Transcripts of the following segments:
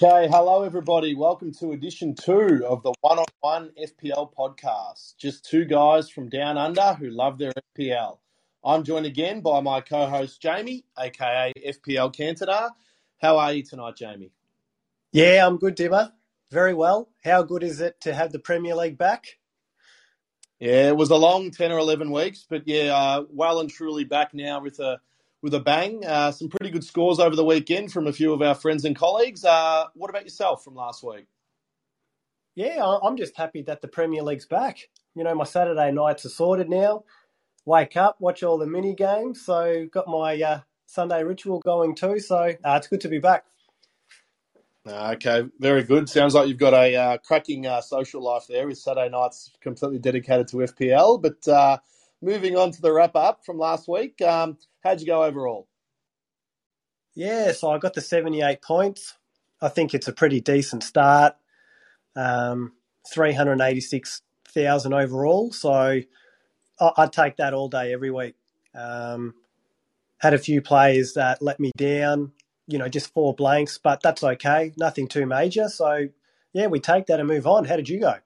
Okay, hello everybody. Welcome to edition two of the One on One FPL podcast. Just two guys from down under who love their FPL. I'm joined again by my co-host Jamie, aka FPL Cantona. How are you tonight, Jamie? Yeah, I'm good, Dimmer. Very well. How good is it to have the Premier League back? Yeah, it was a long ten or eleven weeks, but yeah, uh, well and truly back now with a with a bang. Uh, some pretty good scores over the weekend from a few of our friends and colleagues. Uh, what about yourself from last week? Yeah, I'm just happy that the Premier League's back. You know, my Saturday nights are sorted now. Wake up, watch all the mini games. So got my uh, Sunday ritual going too. So uh, it's good to be back. Okay, very good. Sounds like you've got a uh, cracking uh, social life there with Saturday nights completely dedicated to FPL. But uh, moving on to the wrap up from last week, um, how'd you go overall? Yeah, so I got the 78 points. I think it's a pretty decent start. Um, 386,000 overall. So I'd take that all day, every week. Um, had a few players that let me down you know, just four blanks, but that's okay. Nothing too major. So, yeah, we take that and move on. How did you go?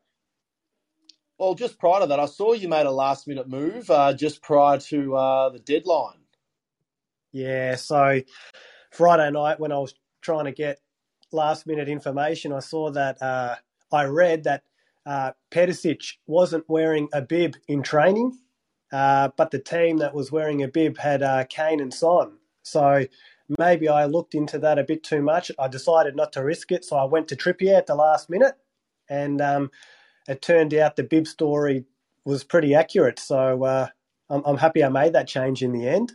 Well, just prior to that, I saw you made a last minute move uh, just prior to uh, the deadline. Yeah, so Friday night when I was trying to get last minute information, I saw that uh, I read that uh, wasn't wearing a bib in training, uh, but the team that was wearing a bib had uh, Kane and Son. So maybe I looked into that a bit too much. I decided not to risk it, so I went to Trippier at the last minute, and um, it turned out the bib story was pretty accurate. So uh, I'm, I'm, happy I made that change in the end.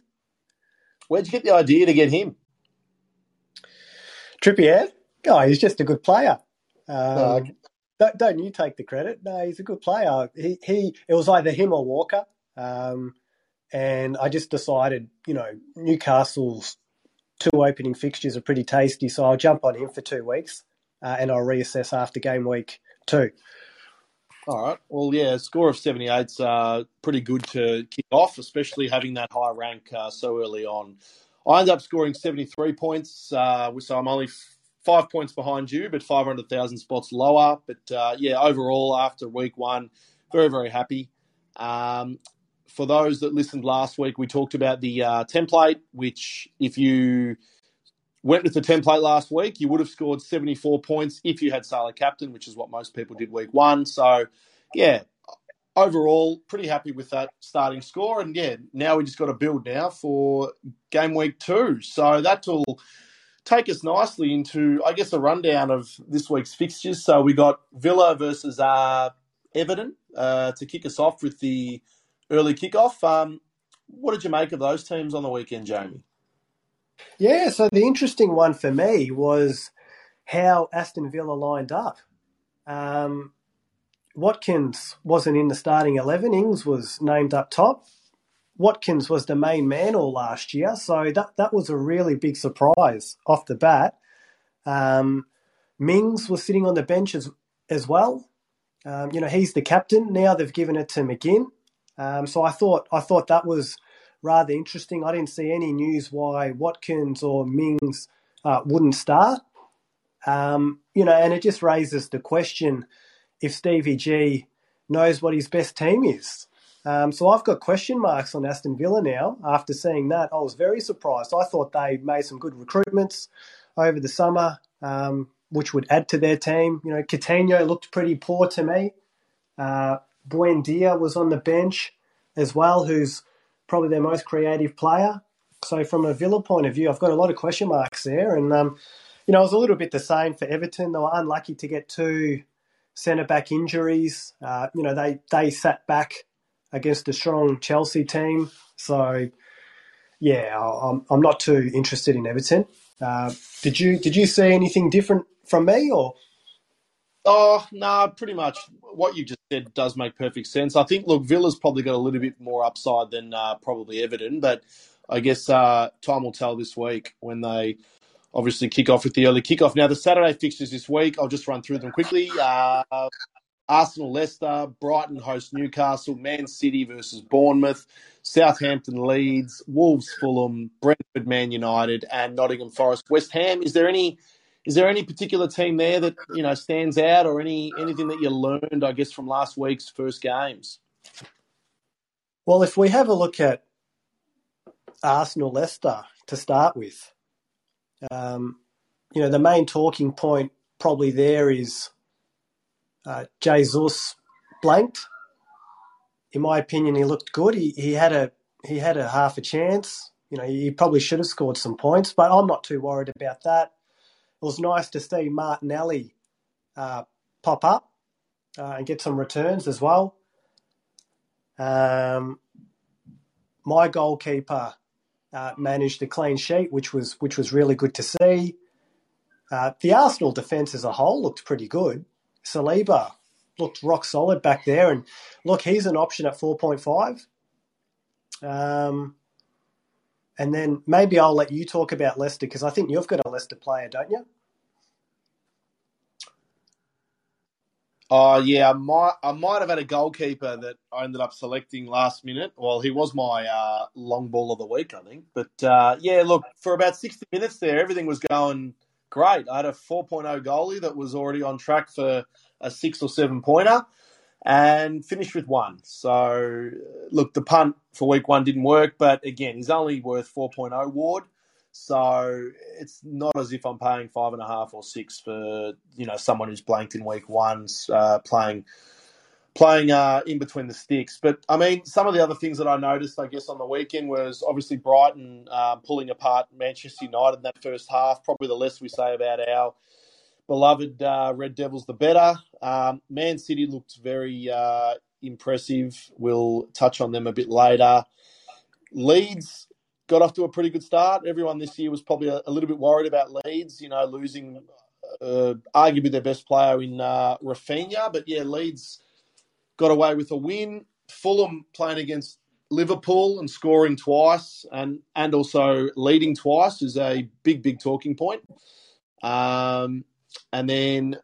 Where'd you get the idea to get him? Trippier? Oh, he's just a good player. Um, oh, okay. don't, don't, you take the credit? No, he's a good player. He, he it was either him or Walker. Um, and I just decided, you know, Newcastle's two opening fixtures are pretty tasty, so I'll jump on him for two weeks uh, and I'll reassess after game week two. All right. Well, yeah, score of 78's uh, pretty good to kick off, especially having that high rank uh, so early on. I ended up scoring 73 points, uh, so I'm only five points behind you, but 500,000 spots lower. But uh, yeah, overall, after week one, very, very happy. Um, for those that listened last week, we talked about the uh, template, which if you went with the template last week, you would have scored 74 points if you had Salah captain, which is what most people did week one. So, yeah, overall, pretty happy with that starting score. And yeah, now we just got to build now for game week two. So that'll take us nicely into, I guess, a rundown of this week's fixtures. So we got Villa versus uh, Everton uh, to kick us off with the early kickoff. Um, what did you make of those teams on the weekend, Jamie? Yeah, so the interesting one for me was how Aston Villa lined up. Um, Watkins wasn't in the starting 11. Ings was named up top. Watkins was the main man all last year, so that, that was a really big surprise off the bat. Um, Mings was sitting on the bench as, as well. Um, you know, he's the captain. Now they've given it to McGinn. Um, so I thought I thought that was rather interesting. I didn't see any news why Watkins or Mings uh, wouldn't start. Um, you know, and it just raises the question if Stevie G knows what his best team is. Um, so I've got question marks on Aston Villa now. After seeing that, I was very surprised. I thought they made some good recruitments over the summer, um, which would add to their team. You know, Coutinho looked pretty poor to me. Uh, Buendia was on the bench as well, who's probably their most creative player. So from a Villa point of view, I've got a lot of question marks there. And, um, you know, it was a little bit the same for Everton. They were unlucky to get two centre back injuries. Uh, you know, they, they sat back against a strong Chelsea team. So, yeah, I'm, I'm not too interested in Everton. Uh, did you did you see anything different from me or? Oh no, nah, pretty much what you just said does make perfect sense. I think look, Villa's probably got a little bit more upside than uh, probably Everton, but I guess uh, time will tell this week when they obviously kick off with the early kickoff. Now the Saturday fixtures this week, I'll just run through them quickly. Uh, Arsenal, Leicester, Brighton host Newcastle, Man City versus Bournemouth, Southampton, Leeds, Wolves, Fulham, Brentford, Man United, and Nottingham Forest, West Ham. Is there any is there any particular team there that you know stands out, or any anything that you learned, I guess, from last week's first games? Well, if we have a look at Arsenal Leicester to start with, um, you know, the main talking point probably there is uh, Jesus blanked. In my opinion, he looked good. He, he had a he had a half a chance. You know, he probably should have scored some points, but I'm not too worried about that. It was nice to see Martinelli uh, pop up uh, and get some returns as well. Um, my goalkeeper uh, managed a clean sheet, which was which was really good to see. Uh, the Arsenal defence as a whole looked pretty good. Saliba looked rock solid back there, and look, he's an option at four point five. Um, and then maybe I'll let you talk about Leicester because I think you've got a Leicester player, don't you? Oh yeah, I might I might have had a goalkeeper that I ended up selecting last minute. Well, he was my uh, long ball of the week, I think. But uh, yeah, look, for about sixty minutes there, everything was going great. I had a 4.0 goalie that was already on track for a six or seven pointer and finished with one. So, look, the punt for week one didn't work, but again, he's only worth 4.0 Ward. So it's not as if I'm paying five and a half or six for you know someone who's blanked in week one, uh, playing playing uh, in between the sticks. But I mean, some of the other things that I noticed, I guess, on the weekend was obviously Brighton uh, pulling apart Manchester United in that first half. Probably the less we say about our beloved uh, Red Devils, the better. Um, Man City looked very uh, impressive. We'll touch on them a bit later. Leeds got off to a pretty good start. Everyone this year was probably a, a little bit worried about Leeds, you know, losing uh, arguably their best player in uh, Raphinha. But yeah, Leeds got away with a win. Fulham playing against Liverpool and scoring twice and, and also leading twice is a big, big talking point. Um, and then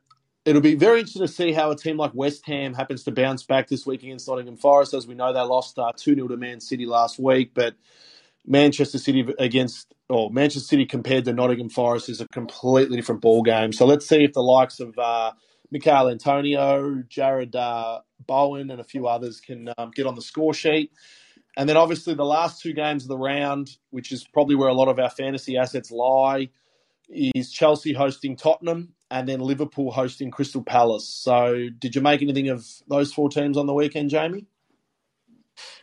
it'll be very interesting to see how a team like West Ham happens to bounce back this week against Nottingham Forest. As we know, they lost uh, 2 uh, 0 to Man City last week, but Manchester City against, or Manchester City compared to Nottingham Forest is a completely different ball game. So let's see if the likes of uh, Michail Antonio, Jarrod uh, Bowen, and a few others can um, get on the score sheet. And then obviously the last two games of the round, which is probably where a lot of our fantasy assets lie, is Chelsea hosting Tottenham and then Liverpool hosting Crystal Palace. So did you make anything of those four teams on the weekend, Jamie?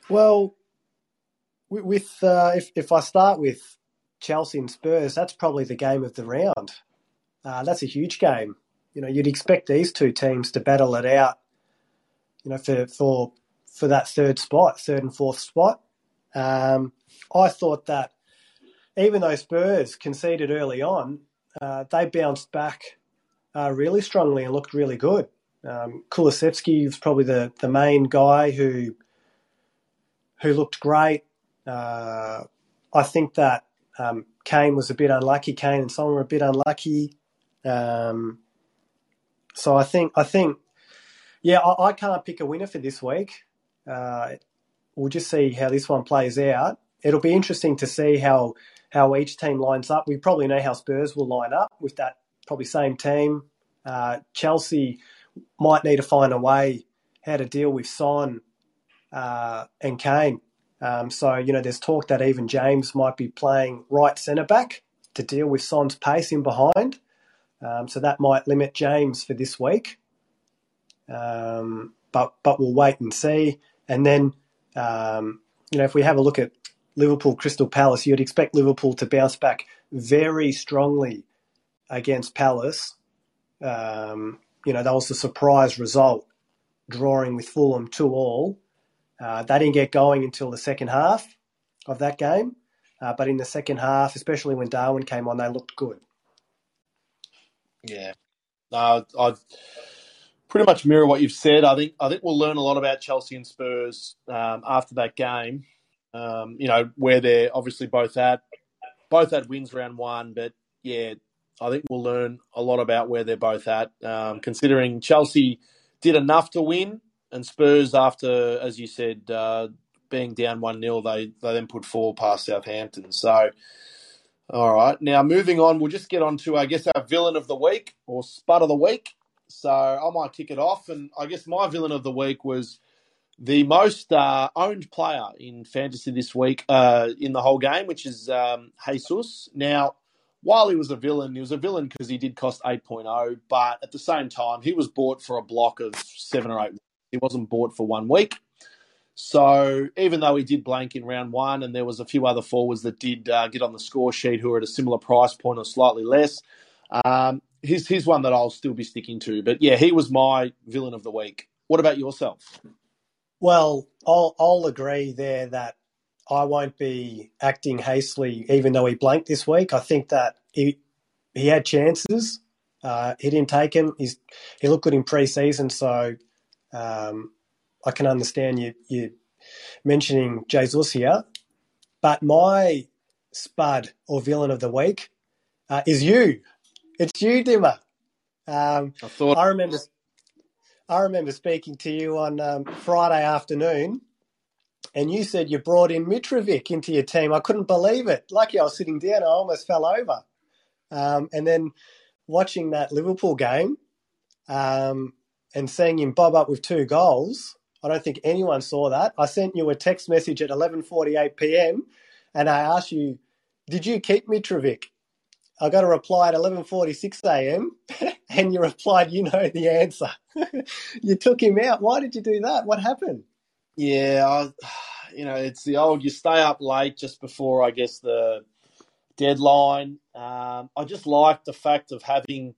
Well, with uh, if if I start with Chelsea and Spurs, that's probably the game of the round. Uh, that's a huge game. You know, you'd expect these two teams to battle it out. You know, for for for that third spot, third and fourth spot. Um, I thought that even though Spurs conceded early on, uh, they bounced back uh, really strongly and looked really good. Um, Kulusevski was probably the, the main guy who who looked great. Uh, I think that um, Kane was a bit unlucky. Kane and Son were a bit unlucky. Um, so I think I think yeah, I, I, can't pick a winner for this week. Uh, we'll just see how this one plays out. It'll be interesting to see how how each team lines up. We probably know how Spurs will line up with that probably same team. Uh, Chelsea might need to find a way how to deal with Son uh, and Kane um, so, you know, there's talk that even James might be playing right centre back to deal with Son's pace in behind. Um, so that might limit James for this week. Um, but but we'll wait and see. And then, um, you know, if we have a look at Liverpool Crystal Palace, you'd expect Liverpool to bounce back very strongly against Palace. Um, you know, that was a surprise result, drawing with Fulham 2 all. Uh, they didn't get going until the second half of that game, uh, but in the second half, especially when Darwin came on, they looked good. Yeah, uh, I pretty much mirror what you've said. I think I think we'll learn a lot about Chelsea and Spurs um, after that game. Um, you know where they're obviously both at. Both had wins round one, but yeah, I think we'll learn a lot about where they're both at. Um, considering Chelsea did enough to win, and Spurs, after as you said, uh, being down one 0 they they then put four past Southampton. So All right. Now, moving on, we'll just get on to, I guess, our villain of the week or spud of the week. So I might kick it off. And I guess my villain of the week was the most uh, owned player in fantasy this week uh, in the whole game, which is um, Jesus. Now, while he was a villain, he was a villain because he did cost 8.0, but at the same time, he was bought for a block of seven or eight. He wasn't bought for one week. So even though he did blank in round one, and there was a few other forwards that did uh, get on the score sheet who were at a similar price point or slightly less, um, he's he's one that I'll still be sticking to. But yeah, he was my villain of the week. What about yourself? Well, I'll I'll agree there that I won't be acting hastily, even though he blanked this week. I think that he he had chances. Uh, he didn't take him. He's he looked good in pre-season, so um, I can understand you you mentioning Jesus here, but my spud or villain of the week uh, is you. It's you, Dimmer. Um, I thought I remember. I remember speaking to you on um, Friday afternoon, and you said you brought in Mitrovic into your team. I couldn't believe it. Lucky I was sitting down. I almost fell over. Um, and then watching that Liverpool game um, and seeing him bob up with two goals, I don't think anyone saw that. I sent you a text message at 11:48 p.m. and I asked you, "Did you keep Mitrovic?" I got a reply at 11:46 a.m. and you replied, "You know the answer. you took him out. Why did you do that? What happened?" Yeah, I, you know, it's the old you stay up late just before I guess the deadline. Um, I just like the fact of having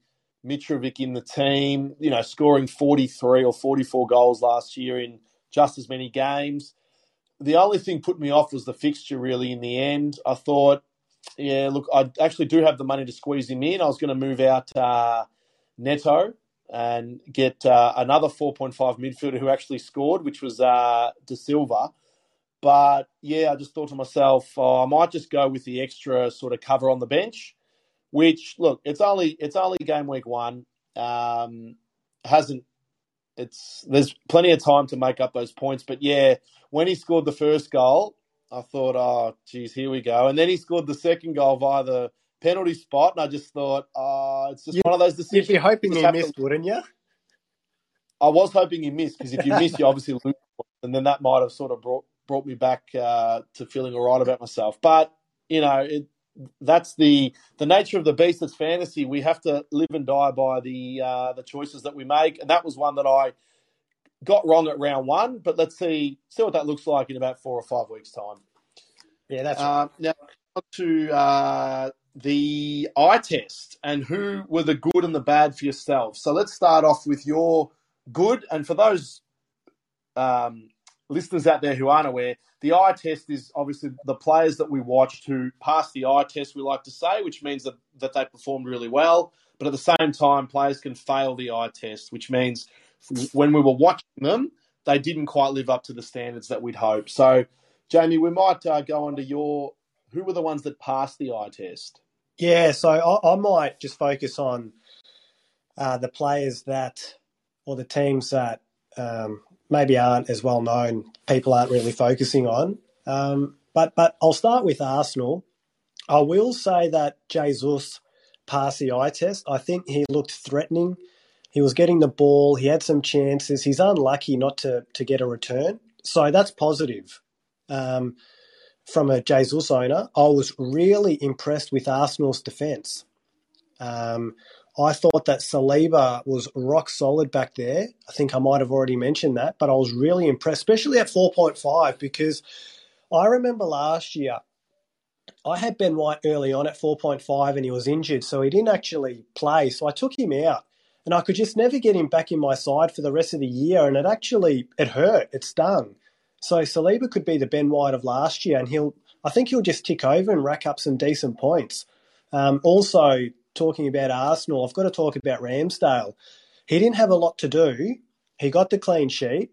Mitrovic in the team, you know, scoring 43 or 44 goals last year in just as many games. The only thing put me off was the fixture, really, in the end. I thought, yeah, look, I actually do have the money to squeeze him in. I was going to move out uh, Neto and get uh, another 4.5 midfielder who actually scored, which was uh, De Silva. But yeah, I just thought to myself, oh, I might just go with the extra sort of cover on the bench which look, it's only it's only game week one. Um, hasn't it's there's plenty of time to make up those points. But yeah, when he scored the first goal, I thought, oh, geez, here we go. And then he scored the second goal via the penalty spot, and I just thought, oh, it's just you, one of those decisions. You'd be hoping he missed, to... wouldn't you? I was hoping he missed because if you miss, you obviously lose, and then that might have sort of brought brought me back uh, to feeling all right about myself. But you know, it, that's the the nature of the beast. That's fantasy. We have to live and die by the uh, the choices that we make, and that was one that I got wrong at round one. But let's see see what that looks like in about four or five weeks' time. Yeah, that's uh, now to uh, the eye test and who were the good and the bad for yourself. So let's start off with your good, and for those um, listeners out there who aren't aware, the eye test is obviously the players that we watched who passed the eye test, we like to say, which means that, that they performed really well. But at the same time, players can fail the eye test, which means when we were watching them, they didn't quite live up to the standards that we'd hope. So, Jamie, we might uh, go on to your who were the ones that passed the eye test? Yeah, so I, I might just focus on uh, the players that, or the teams that um, maybe aren't as well known, people aren't really focusing on. Um, but but I'll start with Arsenal. I will say that Jesus passed the eye test. I think he looked threatening. He was getting the ball. He had some chances. He's unlucky not to to get a return. So that's positive. Um, from a Jesus owner, I was really impressed with Arsenal's defence. Um, I thought that Saliba was rock solid back there. I think I might have already mentioned that, but I was really impressed, especially at 4.5, because I remember last year I had Ben White early on at 4.5 and he was injured, so he didn't actually play. So I took him out and I could just never get him back in my side for the rest of the year. And it actually, it hurt, it stung. So Saliba could be the Ben White of last year and he'll, I think he'll just tick over and rack up some decent points. Um, also, talking about Arsenal, I've got to talk about Ramsdale. He didn't have a lot to do. He got the clean sheet,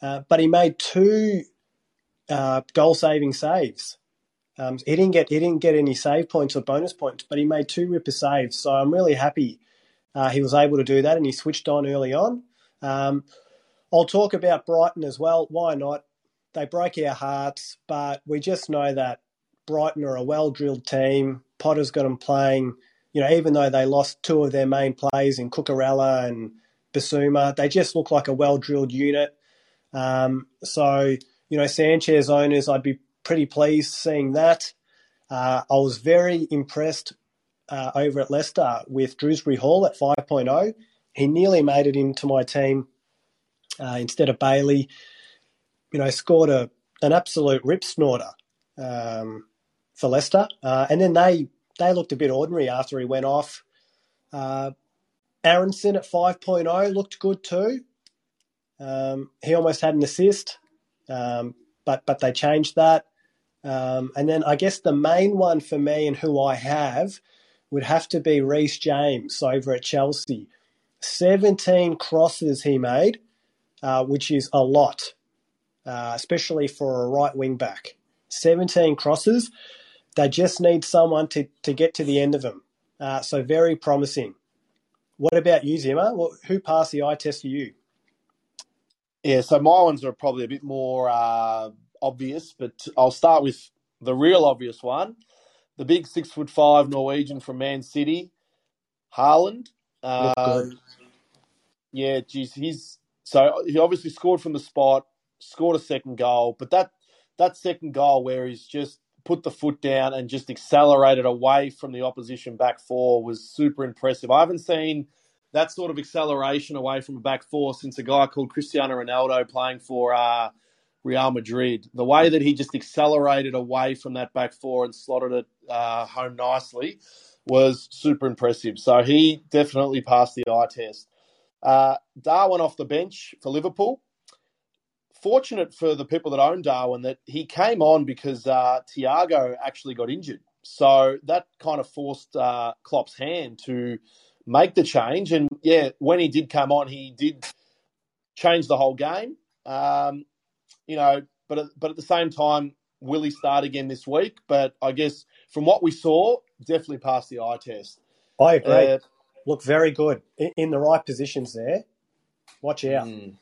uh, but he made two uh, goal-saving saves. Um, he didn't get he didn't get any save points or bonus points, but he made two ripper saves. So I'm really happy uh, he was able to do that, and he switched on early on. Um, I'll talk about Brighton as well. Why not? They broke our hearts, but we just know that Brighton are a well drilled team Potter's got them playing. You know, even though they lost two of their main players in Cucurella and Bissouma, they just look like a well drilled unit. Um, so, you know, Sanchez owners, I'd be pretty pleased seeing that. Uh, I was very impressed uh, over at Leicester with Dewsbury Hall at 5.0. He nearly made it into my team uh, instead of Bailey. You know, scored a an absolute rip snorter um, for Leicester, uh, and then they they looked a bit ordinary after he went off. Uh, Aaronson at 5.0 looked good too. Um, he almost had an assist, um, but but they changed that. Um, and then I guess the main one for me and who I have would have to be Reece James over at Chelsea. 17 crosses he made, uh, which is a lot, uh, especially for a right wing back. 17 crosses. They just need someone to, to get to the end of them. Uh, so very promising. What about you, Dimmer? Well, who passed the eye test for you? Yeah, so my ones are probably a bit more uh, obvious, but I'll start with the real obvious one. The big six foot five Norwegian from Man City, Haaland. Um, yeah, geez, he's so he obviously scored from the spot, scored a second goal, but that that second goal where he's just put the foot down and just accelerated away from the opposition back four was super impressive. I haven't seen that sort of acceleration away from a back four since a guy called Cristiano Ronaldo playing for uh, Real Madrid. The way that he just accelerated away from that back four and slotted it uh, home nicely was super impressive. So he definitely passed the eye test. Uh, Darwin off the bench for Liverpool. Fortunate for the people that own Darwin that he came on because uh, Thiago actually got injured. So that kind of forced uh, Klopp's hand to make the change. And yeah, when he did come on, he did change the whole game. Um, you know, but but at the same time, will he start again this week? But I guess from what we saw, definitely passed the eye test. I agree. Uh, Look very good in, in, the right positions there. Watch out. Mm,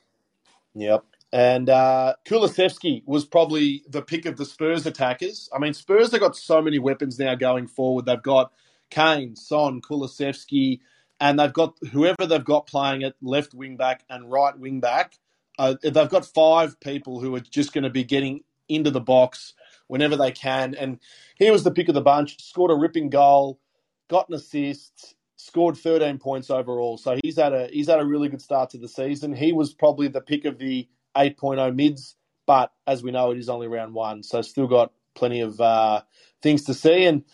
yep. And uh, Kulusevski was probably the pick of the Spurs attackers. I mean, Spurs have got so many weapons now going forward. They've got Kane, Son, Kulusevski, and they've got whoever they've got playing at left wing back and right wing back. Uh, they've got five people who are just going to be getting into the box whenever they can. And he was the pick of the bunch, scored a ripping goal, got an assist, scored 13 points overall. So he's had a he's had a really good start to the season. He was probably the pick of the 8.0 mids, but as we know, it is only round one, so still got plenty of uh, things to see. And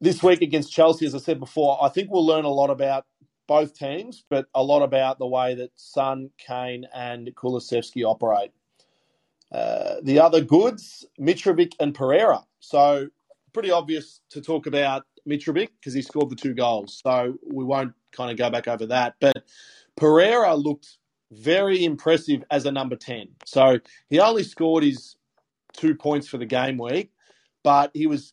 this week against Chelsea, as I said before, I think we'll learn a lot about both teams, but a lot about the way that Son, Kane, and Kulusevski operate. Uh, the other goods, Mitrovic and Pereira. So pretty obvious to talk about Mitrovic because he scored the two goals. So we won't kind of go back over that. But Pereira looked very impressive as a number 10. So he only scored his two points for the game week, but he was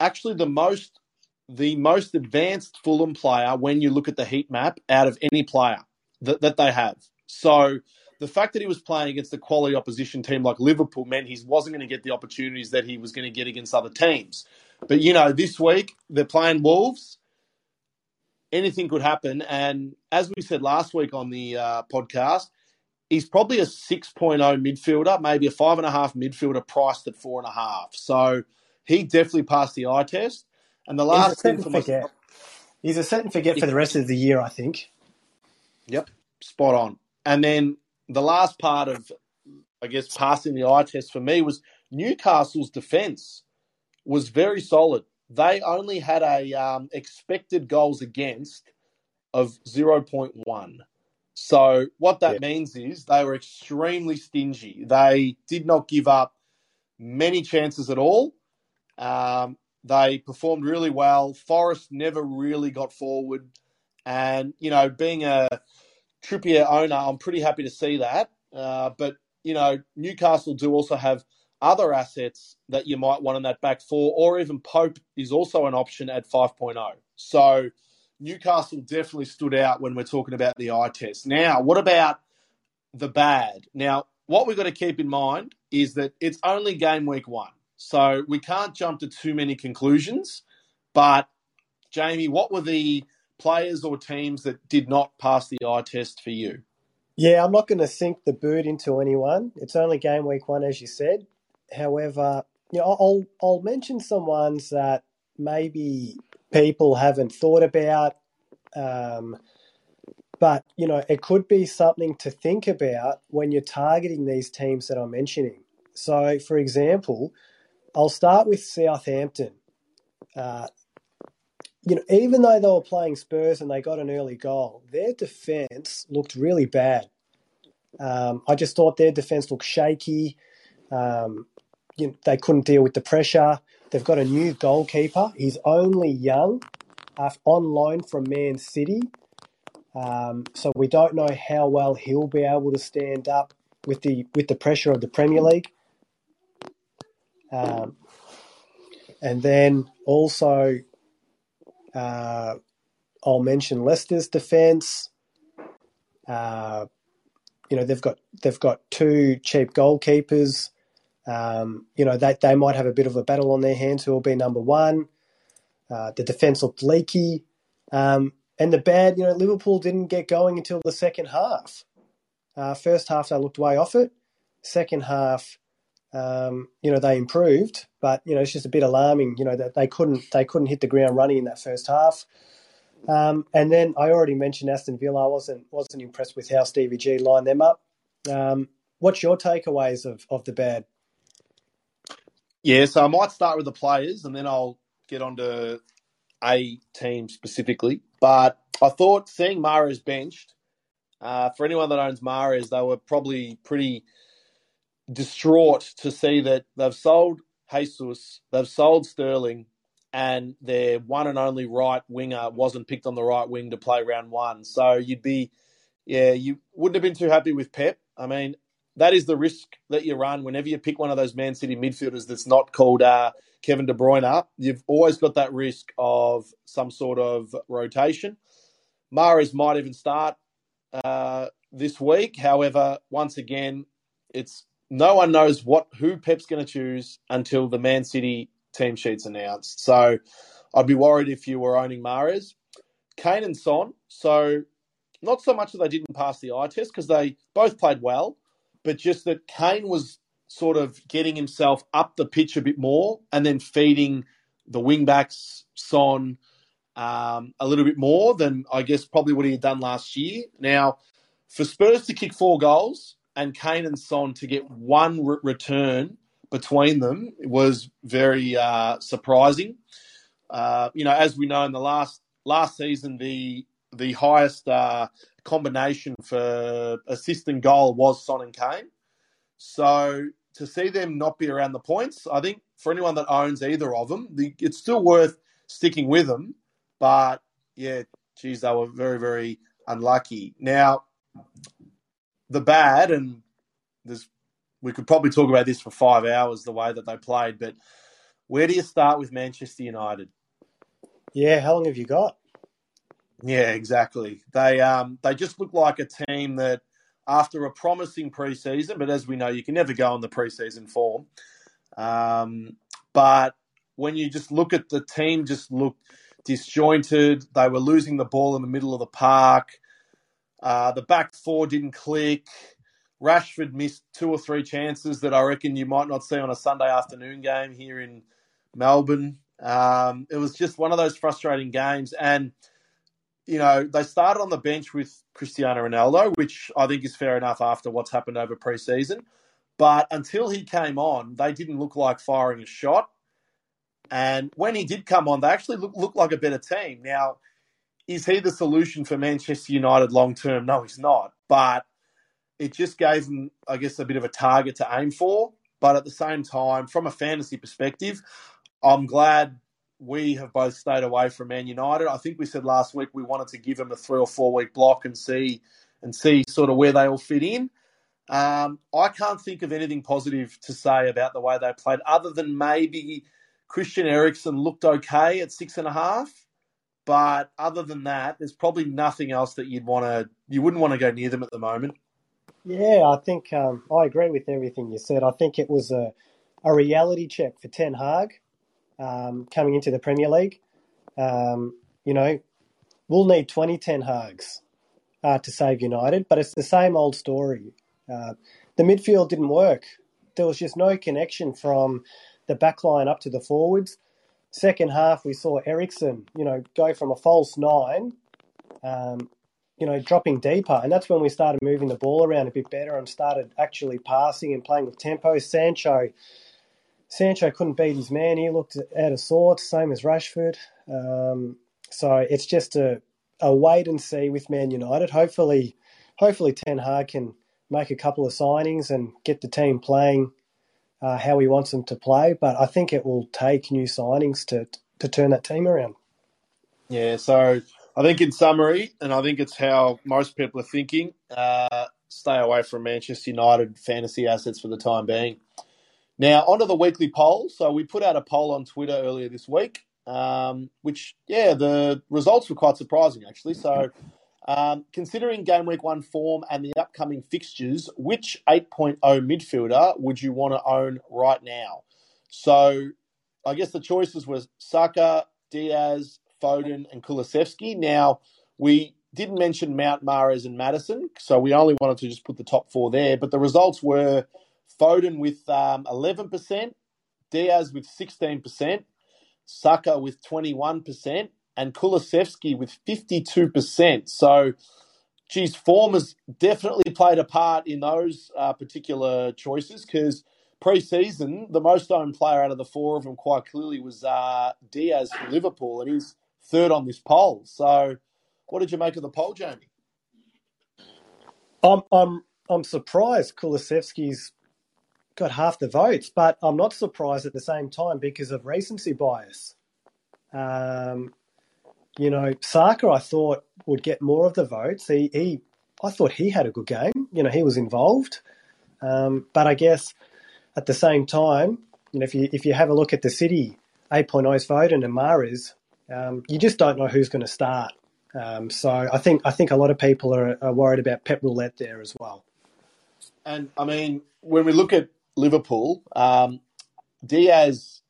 actually the most the most advanced Fulham player when you look at the heat map out of any player that, that they have. So the fact that he was playing against a quality opposition team like Liverpool meant he wasn't going to get the opportunities that he was going to get against other teams. But you know, this week they're playing Wolves. Anything could happen, and as we said last week on the uh, podcast, he's probably a 6.0 midfielder, maybe a five and a half midfielder priced at four and a half. So he definitely passed the eye test. And the last thing for forget. He's a set and forget for the rest of the year, I think. Yep, spot on. And then the last part of, I guess, passing the eye test for me was Newcastle's defence was very solid. They only had a um, expected goals against of 0.1. So what that yeah. means is they were extremely stingy. They did not give up many chances at all. Um, they performed really well. Forest never really got forward. And, you know, being a Trippier owner, I'm pretty happy to see that. Uh, but, you know, Newcastle do also have other assets that you might want in that back four, or even Pope is also an option at 5.0. So Newcastle definitely stood out when we're talking about the eye test. Now, what about the bad? Now, what we've got to keep in mind is that it's only game week one. So we can't jump to too many conclusions. But Jamie, what were the players or teams that did not pass the eye test for you? Yeah, I'm not going to sink the boot into anyone. It's only game week one, as you said. However, you know, I'll I'll mention some ones that maybe people haven't thought about. Um, but you know, it could be something to think about when you're targeting these teams that I'm mentioning. So, for example, I'll start with Southampton. Uh, you know, even though they were playing Spurs and they got an early goal, their defence looked really bad. Um, I just thought their defence looked shaky. Um, you know, they couldn't deal with the pressure. They've got a new goalkeeper. He's only young, uh, on loan from Man City. Um, so we don't know how well he'll be able to stand up with the with the pressure of the Premier League. Um, and then also uh, I'll mention Leicester's defence. Uh, you know they've got they've got two cheap goalkeepers. Um, you know they they might have a bit of a battle on their hands who will be number one. Uh, the defence looked leaky, um, and the bad you know Liverpool didn't get going until the second half. Uh, first half they looked way off it. Second half, um, you know they improved, but you know it's just a bit alarming. You know that they couldn't they couldn't hit the ground running in that first half. Um, and then I already mentioned Aston Villa. I wasn't wasn't impressed with how Stevie G lined them up. Um, what's your takeaways of, of the bad? Yeah, so I might start with the players and then I'll get on to a team specifically. But I thought seeing Mahrez benched, uh, for anyone that owns Mahrez, they were probably pretty distraught to see that they've sold Jesus, they've sold Sterling, and their one and only right winger wasn't picked on the right wing to play round one. So you'd be, yeah, you wouldn't have been too happy with Pep. I mean, that is the risk that you run whenever you pick one of those Man City midfielders that's not called uh, Kevin De Bruyne. up. You've always got that risk of some sort of rotation. Mahrez might even start uh, this week. However, once again, it's no one knows what who Pep's going to choose until the Man City team sheets announced. So I'd be worried if you were owning Mahrez. Kane and Son. So not so much that they didn't pass the eye test because they both played well, but just that Kane was sort of getting himself up the pitch a bit more and then feeding the wing backs, Son, um, a little bit more than I guess probably what he had done last year. Now, for Spurs to kick four goals and Kane and Son to get one re- return between them was very uh, surprising. Uh, you know, as we know in the last last season, the the highest uh, combination for assist and goal was Son and Kane. So to see them not be around the points, I think for anyone that owns either of them, the, it's still worth sticking with them. But yeah, geez, they were very very unlucky. Now, the bad and there's we could probably talk about this for five hours the way that they played. But where do you start with Manchester United? Yeah, how long have you got? Yeah, exactly. They um they just look like a team that after a promising preseason, but as we know, you can never go on the preseason form. Um, but when you just look at the team, just look disjointed. They were losing the ball in the middle of the park. Uh, the back four didn't click. Rashford missed two or three chances that I reckon you might not see on a Sunday afternoon game here in Melbourne. Um, it was just one of those frustrating games. And, you know, they started on the bench with Cristiano Ronaldo, which I think is fair enough after what's happened over preseason. But until he came on, they didn't look like firing a shot. And when he did come on, they actually looked look like a better team. Now, is he the solution for Manchester United long term? No, he's not. But it just gave him, I guess, a bit of a target to aim for. But at the same time, from a fantasy perspective, I'm glad we have both stayed away from Man United. I think we said last week we wanted to give them a three or four week block and see and see sort of where they all fit in. Um, I can't think of anything positive to say about the way they played, other than maybe Christian Eriksen looked okay at six and a half. But other than that, there's probably nothing else that you'd want to you wouldn't want to go near them at the moment. Yeah, I think um, I agree with everything you said. I think it was a, a reality check for Ten Hag um, coming into the Premier League. Um, you know, we'll need 20 Ten Hags uh, to save United, but it's the same old story. Uh, the midfield didn't work. There was just no connection from the back line up to the forwards. Second half, we saw Eriksen, you know, go from a false nine, um, you know, dropping deeper, and that's when we started moving the ball around a bit better and started actually passing and playing with tempo. Sancho, Sancho couldn't beat his man. He looked out of sorts, same as Rashford. Um, so it's just a, a wait and see with Man United. Hopefully, hopefully Ten Hag can make a couple of signings and get the team playing uh, how he wants them to play. But I think it will take new signings to to turn that team around. Yeah, so I think in summary, and I think it's how most people are thinking, uh, stay away from Manchester United fantasy assets for the time being. Now, onto the weekly poll. So we put out a poll on Twitter earlier this week, um, which, yeah, the results were quite surprising, actually. So um, considering game week one form and the upcoming fixtures, which 8.0 midfielder would you want to own right now? So I guess the choices were Saka, Diaz, Foden, and Kulusevski. Now, we didn't mention Mount, Mahrez, and Maddison, so we only wanted to just put the top four there. But the results were Foden with um, 11%, Diaz with 16%, Saka with 21%, and Kulusevski with 52%. So, geez, form has definitely played a part in those uh, particular choices because pre-season, the most owned player out of the four of them quite clearly was uh, Diaz for Liverpool, and he's third on this poll. So, what did you make of the poll, Jamie? I'm I'm I'm surprised Kulusevski's got half the votes, but I'm not surprised at the same time because of recency bias. Um, you know, Saka, I thought would get more of the votes. He, he I thought he had a good game. You know, he was involved, um, but I guess at the same time, you know, if you if you have a look at the City 8.0's vote and Mahrez, um, you just don't know who's going to start. Um, so I think I think a lot of people are, are worried about Pep Roulette there as well. And I mean, when we look at Liverpool, um, Diaz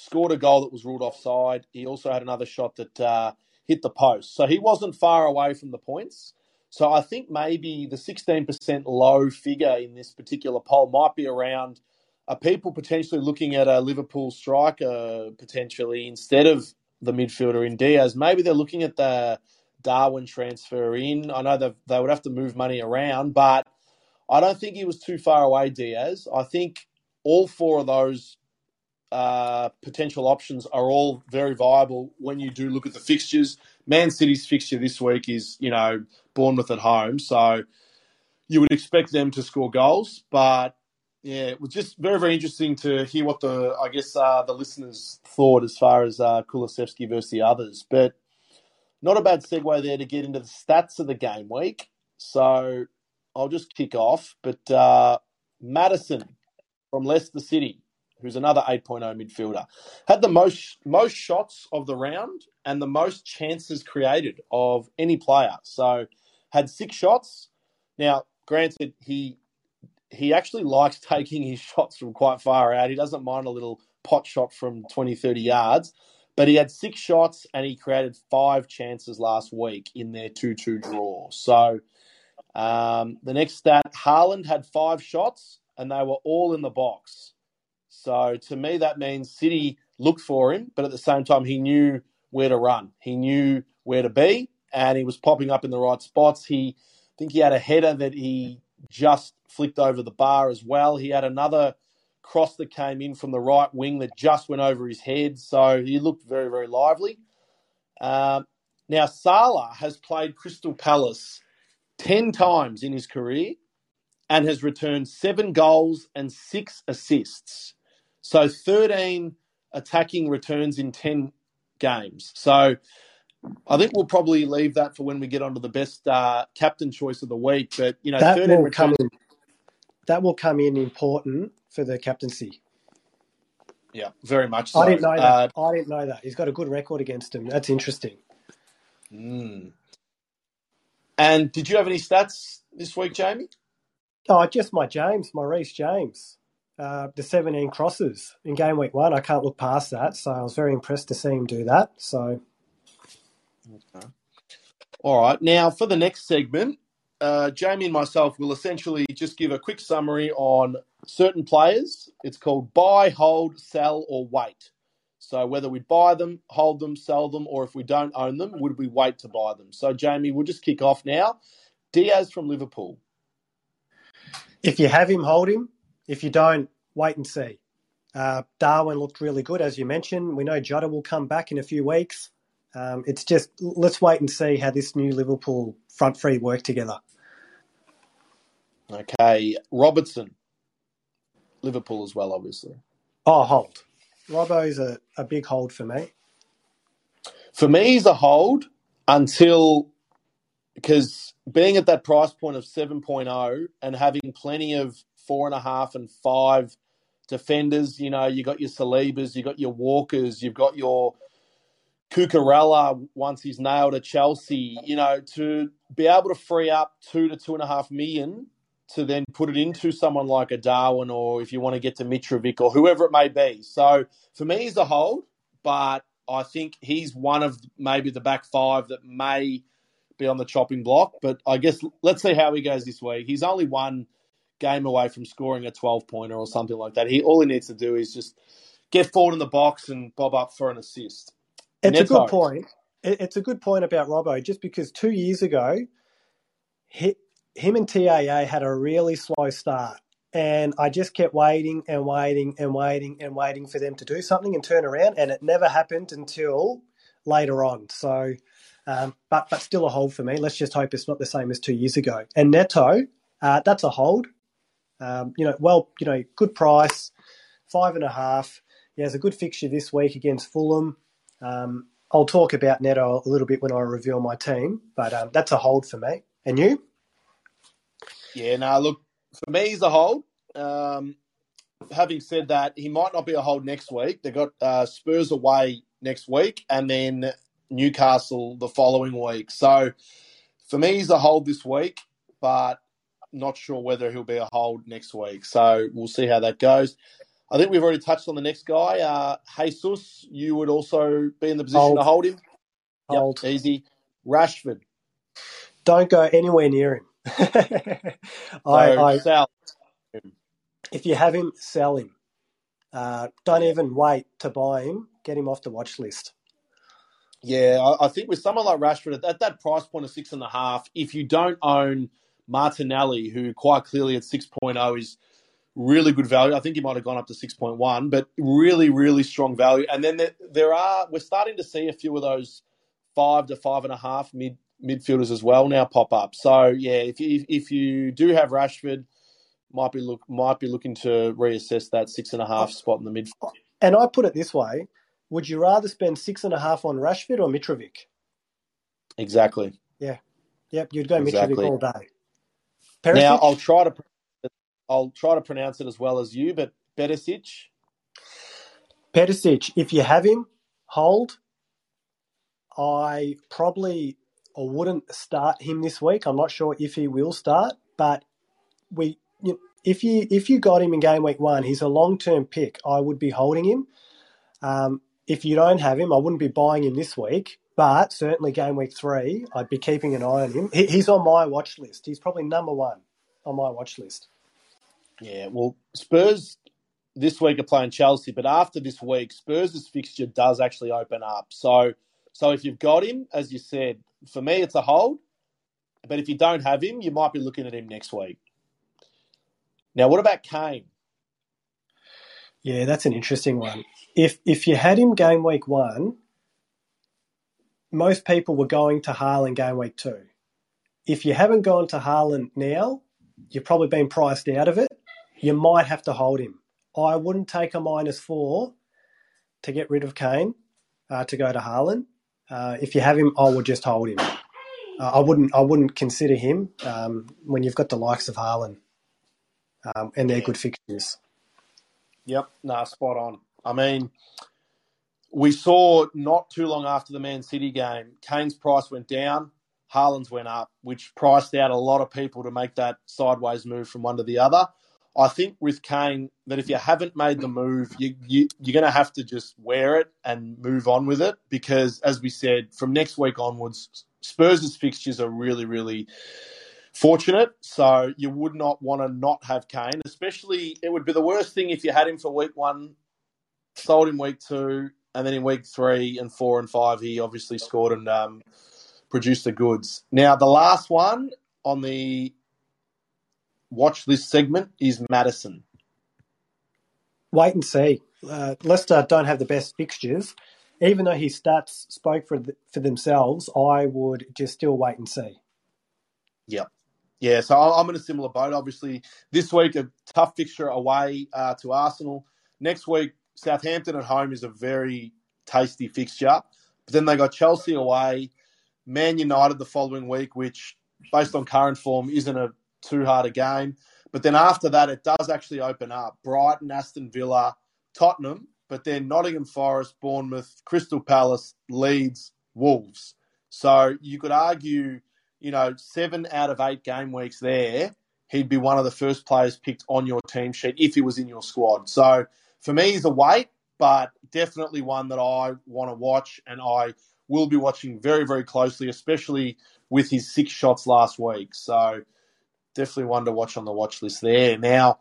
scored a goal that was ruled offside. He also had another shot that uh, hit the post. So he wasn't far away from the points. So I think maybe the 16% low figure in this particular poll might be around are people potentially looking at a Liverpool striker potentially instead of the midfielder in Diaz? Maybe they're looking at the Darwin transfer in. I know they they would have to move money around, but I don't think he was too far away, Diaz. I think all four of those uh, potential options are all very viable when you do look at the fixtures. Man City's fixture this week is, you know, Bournemouth at home, so you would expect them to score goals. But yeah, it was just very, very interesting to hear what the, I guess, uh, the listeners thought as far as uh, versus the others. But not a bad segue there to get into the stats of the game week. So I'll just kick off. But uh, Maddison from Leicester City who's another 8.0 midfielder, had the most most shots of the round and the most chances created of any player. So had six shots. Now, granted, he he actually likes taking his shots from quite far out. He doesn't mind a little pot shot from 20, 30 yards. But he had six shots and he created five chances last week in their 2 2 draw. So um, the next stat Haaland had five shots and they were all in the box. So to me, that means City looked for him, but at the same time, he knew where to run. He knew where to be, and he was popping up in the right spots. He, I think he had a header that he just flicked over the bar as well. He had another cross that came in from the right wing that just went over his head. So he looked very, very lively. Um, now, Salah has played Crystal Palace 10 times in his career and has returned seven goals and six assists. So 13 attacking returns in 10 games. So I think we'll probably leave that for when we get onto the best uh, captain choice of the week. But you know, that will returns- come in. That will come in important for the captaincy. Yeah, very much. So. I didn't know that. Uh, I didn't know that. He's got a good record against him. That's interesting. Mm. And did you have any stats this week, Jamie? Oh, just my James, my Reece James uh, the 17 crosses in game week one. I can't look past that. So I was very impressed to see him do that. So Okay. All right. Now, for the next segment, uh, Jamie and myself will essentially just give a quick summary on certain players. It's called buy, hold, sell, or wait. So whether we buy them, hold them, sell them, or if we don't own them, would we wait to buy them? So Jamie, we'll just kick off now. Diaz from Liverpool. If you have him, hold him. If you don't, wait and see. Uh, Darwin looked really good, as you mentioned. We know Jota will come back in a few weeks. Um, it's just let's wait and see how this new Liverpool front three work together. Okay, Robertson, Liverpool as well, obviously. Oh, hold. Robbo's a, a big hold for me. For me, he's a hold until because being at that price point of 7.0 and having plenty of four and a half and five defenders, you know, you got your Salibas, you got your Walkers, you've got your Cucurella once he's nailed at Chelsea, you know, to be able to free up two to two and a half million to then put it into someone like a Darwin or if you want to get to Mitrovic or whoever it may be. So for me, he's a hold, but I think he's one of maybe the back five that may be on the chopping block. But I guess let's see how he goes this week. He's only one game away from scoring a 12 pointer or something like that. He all he needs to do is just get forward in the box and bob up for an assist. It's Neto. a good point. It's a good point about Robbo, just because two years ago, he, him and TAA had a really slow start. And I just kept waiting and waiting and waiting and waiting for them to do something and turn around. And it never happened until later on. So, um, but, but still a hold for me. Let's just hope it's not the same as two years ago. And Neto, uh, that's a hold. Um, you know, well, you know, good price, five and a half. He has a good fixture this week against Fulham. Um, I'll talk about Neto a little bit when I reveal my team, but um, that's a hold for me. And you? Yeah, no, look, for me, he's a hold. Um, having said that, he might not be a hold next week. They've got uh, Spurs away next week and then Newcastle the following week. So for me, he's a hold this week, but not sure whether he'll be a hold next week. So we'll see how that goes. I think we've already touched on the next guy. Uh, Jesus, you would also be in the position hold. to hold him. Hold. Yep, easy. Rashford. Don't go anywhere near him. I, I, sell. If you have him, sell him. Uh, don't even wait to buy him. Get him off the watch list. Yeah, I, I think with someone like Rashford at, at that price point of six and a half, if you don't own Martinelli, who quite clearly at 6.0 is really good value. I think he might have gone up to 6.1, but really, really strong value. And then there, there, are, we're starting to see a few of those five to five and a half mid midfielders as well now pop up. So yeah, if you if you do have Rashford, might be look might be looking to reassess that six and a half spot in the midfield. And I put it this way: Would you rather spend six and a half on Rashford or Mitrovic? Exactly. Yeah. Yep. You'd go exactly. Mitrovic all day. Perisic? Now I'll try to I'll try to pronounce it as well as you, but Perisic. Perisic, if you have him, hold. I probably I wouldn't start him this week. I'm not sure if he will start, but we you know, if you if you got him in game week one, he's a long term pick. I would be holding him. Um, if you don't have him, I wouldn't be buying him this week. But certainly game week three, I'd be keeping an eye on him. He, he's on my watch list. He's probably number one on my watch list. Yeah, well, Spurs this week are playing Chelsea, but after this week, Spurs' fixture does actually open up. So, so if you've got him, as you said, for me, it's a hold. But if you don't have him, you might be looking at him next week. Now, what about Kane? Yeah, that's an interesting one. If if you had him game week one, most people were going to Haaland game week two. If you haven't gone to Haaland now, you've probably been priced out of it. You might have to hold him. I wouldn't take a minus four to get rid of Kane uh, to go to Haaland. Uh, if you have him, I would just hold him. Uh, I wouldn't. I wouldn't consider him um, when you've got the likes of Haaland, um, and they're good fixtures. Yep, nah, spot on. I mean, we saw not too long after the Man City game, Kane's price went down, Haaland's went up, which priced out a lot of people to make that sideways move from one to the other. I think with Kane that if you haven't made the move, you, you you're going to have to just wear it and move on with it because, as we said, from next week onwards, Spurs' fixtures are really really fortunate. So you would not want to not have Kane, especially it would be the worst thing if you had him for week one, sold him week two, and then in week three and four and five he obviously scored and um, produced the goods. Now the last one on the watch this segment is Maddison. Wait and see. Uh, Leicester don't have the best fixtures. Even though his stats spoke for for themselves, I would just still wait and see. Yep. Yeah, so I'm in a similar boat. Obviously, this week a tough fixture away uh, to Arsenal. Next week, Southampton at home is a very tasty fixture. But then they got Chelsea away, Man United the following week, which, based on current form, isn't a too hard a game. But then after that, it does actually open up. Brighton, Aston Villa, Tottenham, but then Nottingham Forest, Bournemouth, Crystal Palace, Leeds, Wolves. So you could argue, you know, seven out of eight game weeks there, he'd be one of the first players picked on your team sheet if he was in your squad. So for me, he's a wait, but definitely one that I want to watch and I will be watching very, very closely, especially with his six shots last week. So definitely one to watch on the watch list there. Now,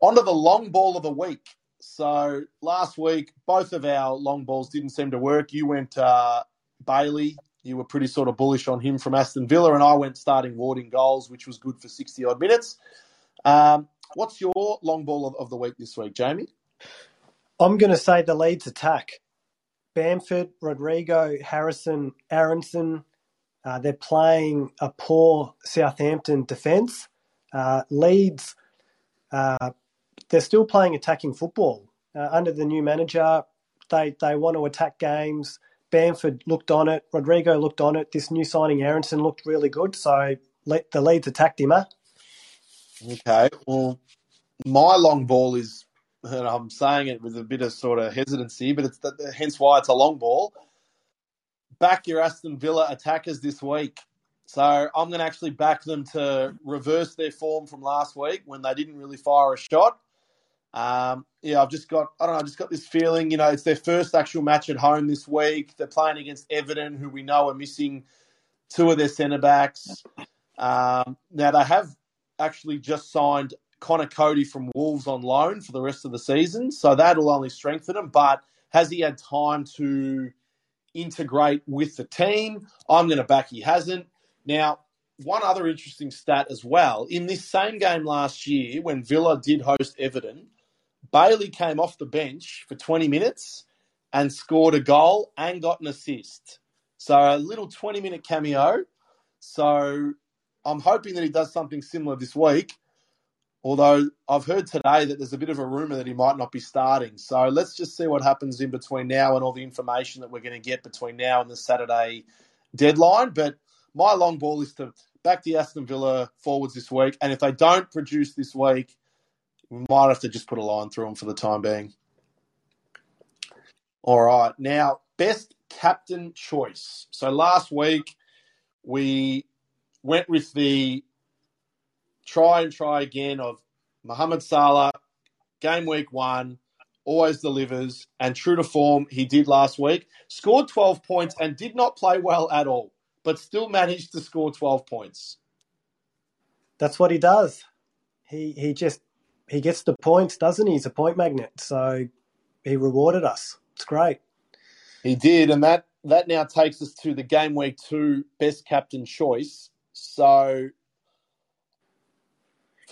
onto the long ball of the week. So last week, both of our long balls didn't seem to work. You went uh, Bailey. You were pretty sort of bullish on him from Aston Villa, and I went starting Ward in goals, which was good for 60 odd minutes. Um, what's your long ball of, of the week this week, Jamie? I'm going to say the Leeds attack. Bamford, Rodrigo, Harrison, Aaronson, uh, they're playing a poor Southampton defence. Uh, Leeds, uh, they're still playing attacking football. Uh, under the new manager, they, they want to attack games. Bamford looked on it. Rodrigo looked on it. This new signing, Aaronson, looked really good. So le- the Leeds attacked him, huh? Okay. Well, my long ball is, and I'm saying it with a bit of sort of hesitancy, but it's the, hence why it's a long ball back your Aston Villa attackers this week. So I'm going to actually back them to reverse their form from last week when they didn't really fire a shot. Um, yeah, I've just got I don't know, I just got this feeling, you know, it's their first actual match at home this week. They're playing against Everton, who we know are missing two of their centre backs. Um, now they have actually just signed Conor Coady from Wolves on loan for the rest of the season, so that'll only strengthen him. But has he had time to integrate with the team. I'm going to back he hasn't. Now, one other interesting stat as well in this same game last year when Villa did host Everton, Bailey came off the bench for 20 minutes and scored a goal and got an assist. So a little 20 minute cameo. So I'm hoping that he does something similar this week. Although I've heard today that there's a bit of a rumour that he might not be starting. So let's just see what happens in between now and all the information that we're going to get between now and the Saturday deadline. But my long ball is to back the Aston Villa forwards this week. And if they don't produce this week, we might have to just put a line through them for the time being. All right. Now, best captain choice. So last week we went with the try and try again of Mohamed Salah, game week one, always delivers, and true to form, he did last week. Scored 12 points and did not play well at all, but still managed to score 12 points. That's what he does. He he just he gets the points, doesn't he? He's a point magnet. So he rewarded us. It's great. He did, and that that now takes us to the game week two best captain choice. So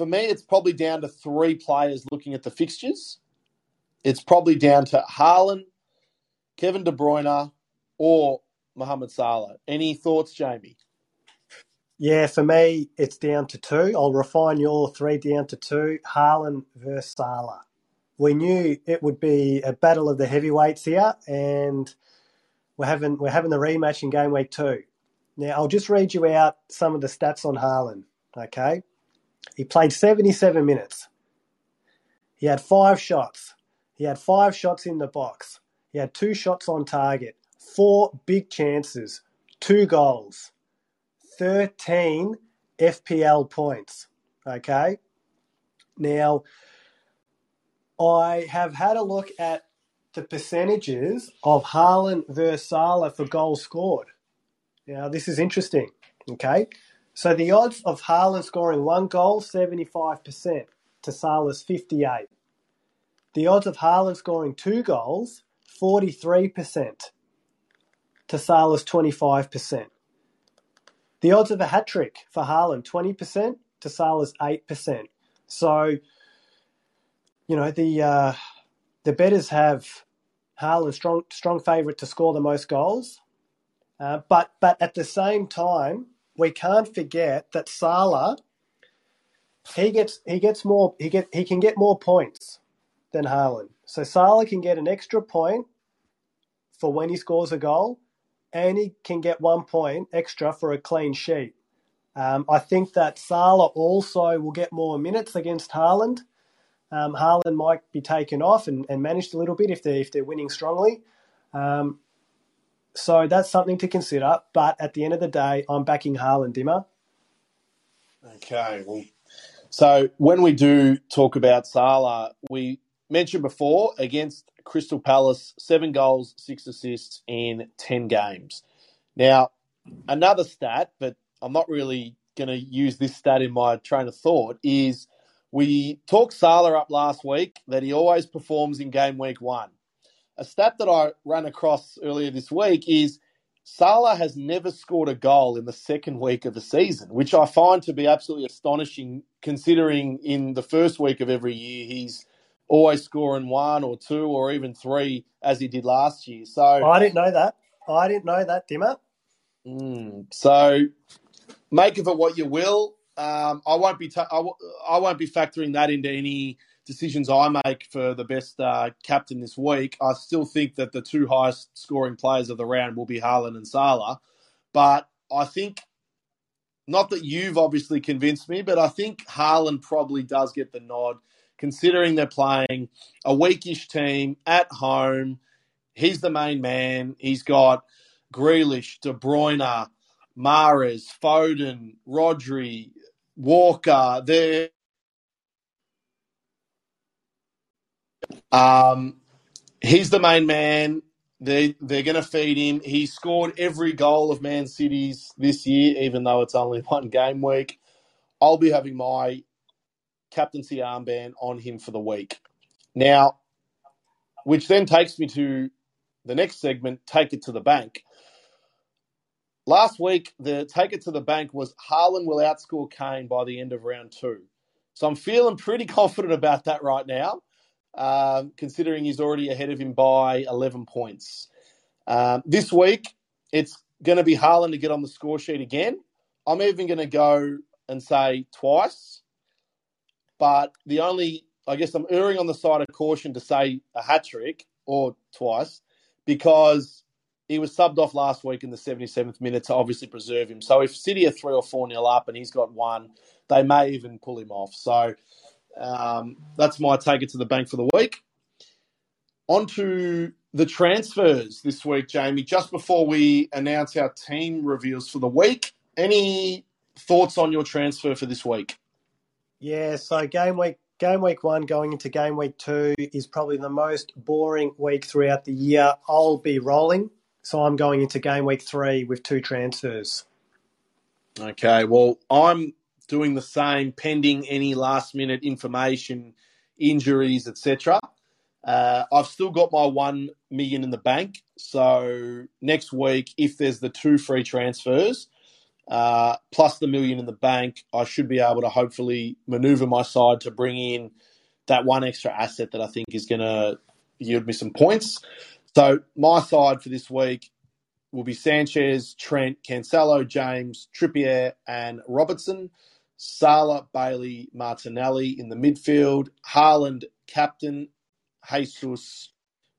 for me, it's probably down to three players looking at the fixtures. It's probably down to Haaland, Kevin De Bruyne, or Mohamed Salah. Any thoughts, Jamie? Yeah, for me, it's down to two. I'll refine your three down to two. Haaland versus Salah. We knew it would be a battle of the heavyweights here, and we're having we're having the rematch in game week two. Now, I'll just read you out some of the stats on Haaland. Okay, he played 77 minutes. He had five shots. He had five shots in the box. He had two shots on target, four big chances, two goals, 13 FPL points. Okay. Now, I have had a look at the percentages of Haaland versus Salah for goals scored. Now, this is interesting. Okay. So the odds of Haaland scoring one goal, 75%, to Salah's 58. The odds of Haaland scoring two goals, 43%, to Salah's 25%. The odds of a hat trick for Haaland, 20%, to Salah's 8%. So, you know, the uh, the betters have Haaland strong strong favourite to score the most goals. Uh, but but at the same time, we can't forget that Salah he gets he gets more he get he can get more points than Haaland. So Salah can get an extra point for when he scores a goal, and he can get one point extra for a clean sheet. Um, I think that Salah also will get more minutes against Haaland. Um, Haaland might be taken off and, and managed a little bit if they're if they're winning strongly. Um, so that's something to consider. But at the end of the day, I'm backing Haaland, Dimmer. Okay, well, so when we do talk about Salah, we mentioned before against Crystal Palace, seven goals, six assists in ten games. Now, another stat, but I'm not really going to use this stat in my train of thought, is we talked Salah up last week that he always performs in game week one. A stat that I ran across earlier this week is Salah has never scored a goal in the second week of the season, which I find to be absolutely astonishing considering in the first week of every year he's always scoring one or two or even three as he did last year. So I didn't know that. I didn't know that, Dimmer. Mm, so make of it what you will. Um, I won't be ta- I w- I won't be factoring that into any decisions I make for the best uh, captain this week. I still think that the two highest scoring players of the round will be Haaland and Salah, but I think not that you've obviously convinced me, but I think Haaland probably does get the nod, considering they're playing a weakish team at home. He's the main man. He's got Grealish, De Bruyne, Mahrez, Foden, Rodri, Walker. They're um, he's the main man. They they're going to feed him. He scored every goal of Man City's this year, even though it's only one game week. I'll be having my captaincy armband on him for the week. Now, which then takes me to the next segment, take it to the bank. Last week, the take it to the bank was Haaland will outscore Kane by the end of round two. So I'm feeling pretty confident about that right now, um, considering he's already ahead of him by 11 points. Um, this week, it's going to be Haaland to get on the score sheet again. I'm even going to go and say twice, but the only, I guess I'm erring on the side of caution to say a hat trick or twice because he was subbed off last week in the 77th minute to obviously preserve him. So if City are three or four nil up and he's got one, they may even pull him off. So um, that's my take it to the bank for the week. On to the transfers this week, Jamie. Just before we announce our team reveals for the week, any thoughts on your transfer for this week? Yeah, so game week game week one going into game week two is probably the most boring week throughout the year. I'll be rolling so I'm going into game week three with two transfers. Okay, well, I'm doing the same pending any last minute information, injuries, etc. Uh, I've still got my one million in the bank. So next week, if there's the two free transfers uh, plus the million in the bank, I should be able to hopefully maneuver my side to bring in that one extra asset that I think is going to yield me some points. So my side for this week will be Sanchez, Trent, Cancelo, James, Trippier, and Robertson. Salah, Bailey, Martinelli in the midfield. Haaland, captain. Jesus,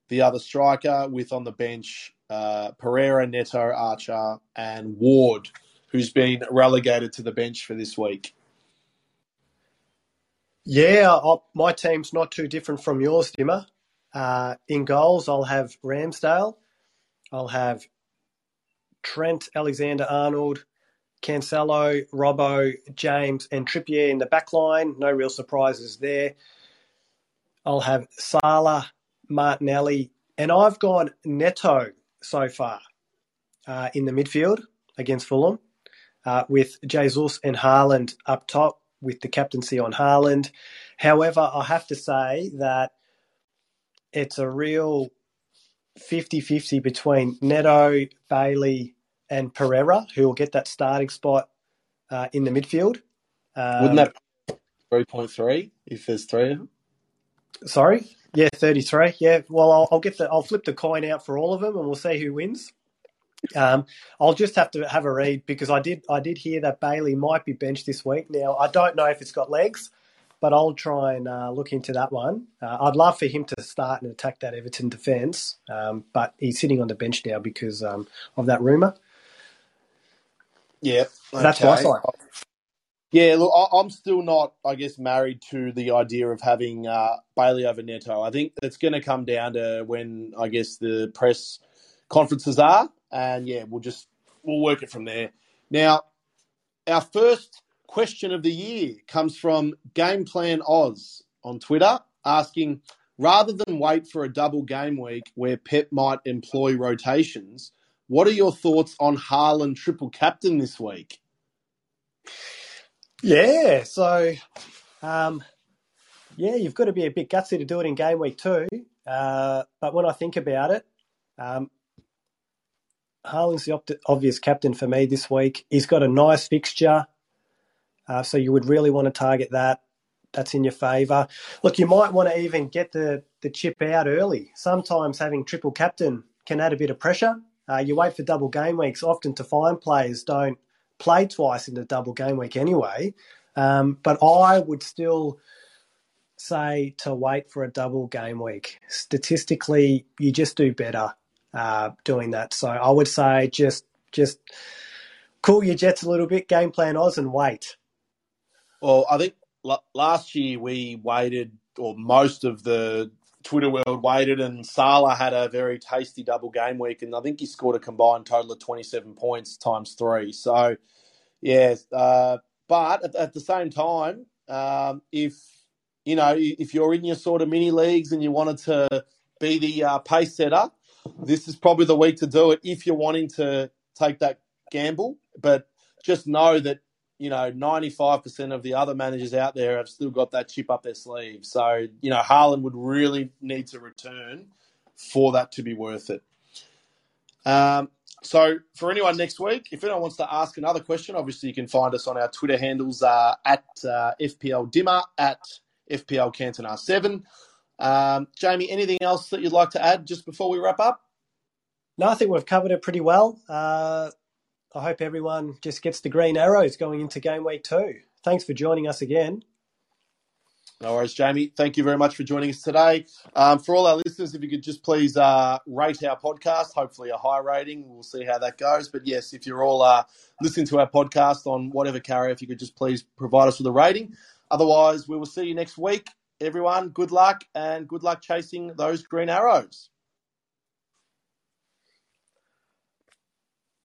the other striker, with on the bench uh, Pereira, Neto, Archer, and Ward, who's been relegated to the bench for this week. Yeah, I'll, my team's not too different from yours, Dimmer. Uh, in goals, I'll have Ramsdale. I'll have Trent Alexander Arnold, Cancelo, Robbo, James, and Trippier in the back line. No real surprises there. I'll have Salah, Martinelli, and I've gone Neto so far uh, in the midfield against Fulham, uh, with Jesus and Haaland up top, with the captaincy on Haaland. However, I have to say that it's a real 50 50 between Neto, Bailey, and Pereira, who will get that starting spot uh, in the midfield. Um, Wouldn't that 3.3 if there's three of them? Sorry? Yeah, 33. Yeah, well, I'll, I'll, get the, I'll flip the coin out for all of them and we'll see who wins. Um, I'll just have to have a read because I did I did hear that Bailey might be benched this week. Now I don't know if it's got legs, but I'll try and uh, look into that one. Uh, I'd love for him to start and attack that Everton defence, um, but he's sitting on the bench now because um, of that rumour. Yeah, okay. that's my side. Yeah, look, I'm still not, I guess, married to the idea of having uh, Bailey over Neto. I think it's going to come down to when, I guess, the press conferences are, and yeah, we'll just we'll work it from there. Now, our first question of the year comes from Game Plan Oz on Twitter, asking, rather than wait for a double game week where Pep might employ rotations, what are your thoughts on Haaland triple captain this week? Yeah, so um, yeah, you've got to be a bit gutsy to do it in game week two. Uh, but when I think about it, um, Haaland's the opt- obvious captain for me this week. He's got a nice fixture, uh, so you would really want to target that. That's in your favour. Look, you might want to even get the, the chip out early. Sometimes having triple captain can add a bit of pressure. Uh, you wait for double game weeks often to find players don't – play twice in the double game week anyway. Um, but I would still say to wait for a double game week. Statistically, you just do better uh, doing that. So I would say just just cool your jets a little bit, game plan Oz, and wait. Well, I think last year we waited, or most of the Twitter world waited, and Salah had a very tasty double game week, and I think he scored a combined total of 27 points times three. So, yeah, uh, but at, at, the same time, um, if you know if you're in your sort of mini leagues and you wanted to be the uh, pace setter, this is probably the week to do it if you're wanting to take that gamble. But just know that you know, 95% of the other managers out there have still got that chip up their sleeve. So, you know, Haaland would really need to return for that to be worth it. Um, so, for anyone next week, if anyone wants to ask another question, obviously you can find us on our Twitter handles uh, at uh, FPL Dimmer, at FPL Cantona 7. Um, Jamie, anything else that you'd like to add just before we wrap up? No, I think we've covered it pretty well. Uh, I hope everyone just gets the green arrows going into game week two. Thanks for joining us again. No worries, Jamie. Thank you very much for joining us today. Um, for all our listeners, if you could just please uh, rate our podcast, hopefully a high rating. We'll see how that goes. But yes, if you're all uh, listening to our podcast on whatever carrier, if you could just please provide us with a rating. Otherwise, we will see you next week. Everyone, good luck and good luck chasing those green arrows.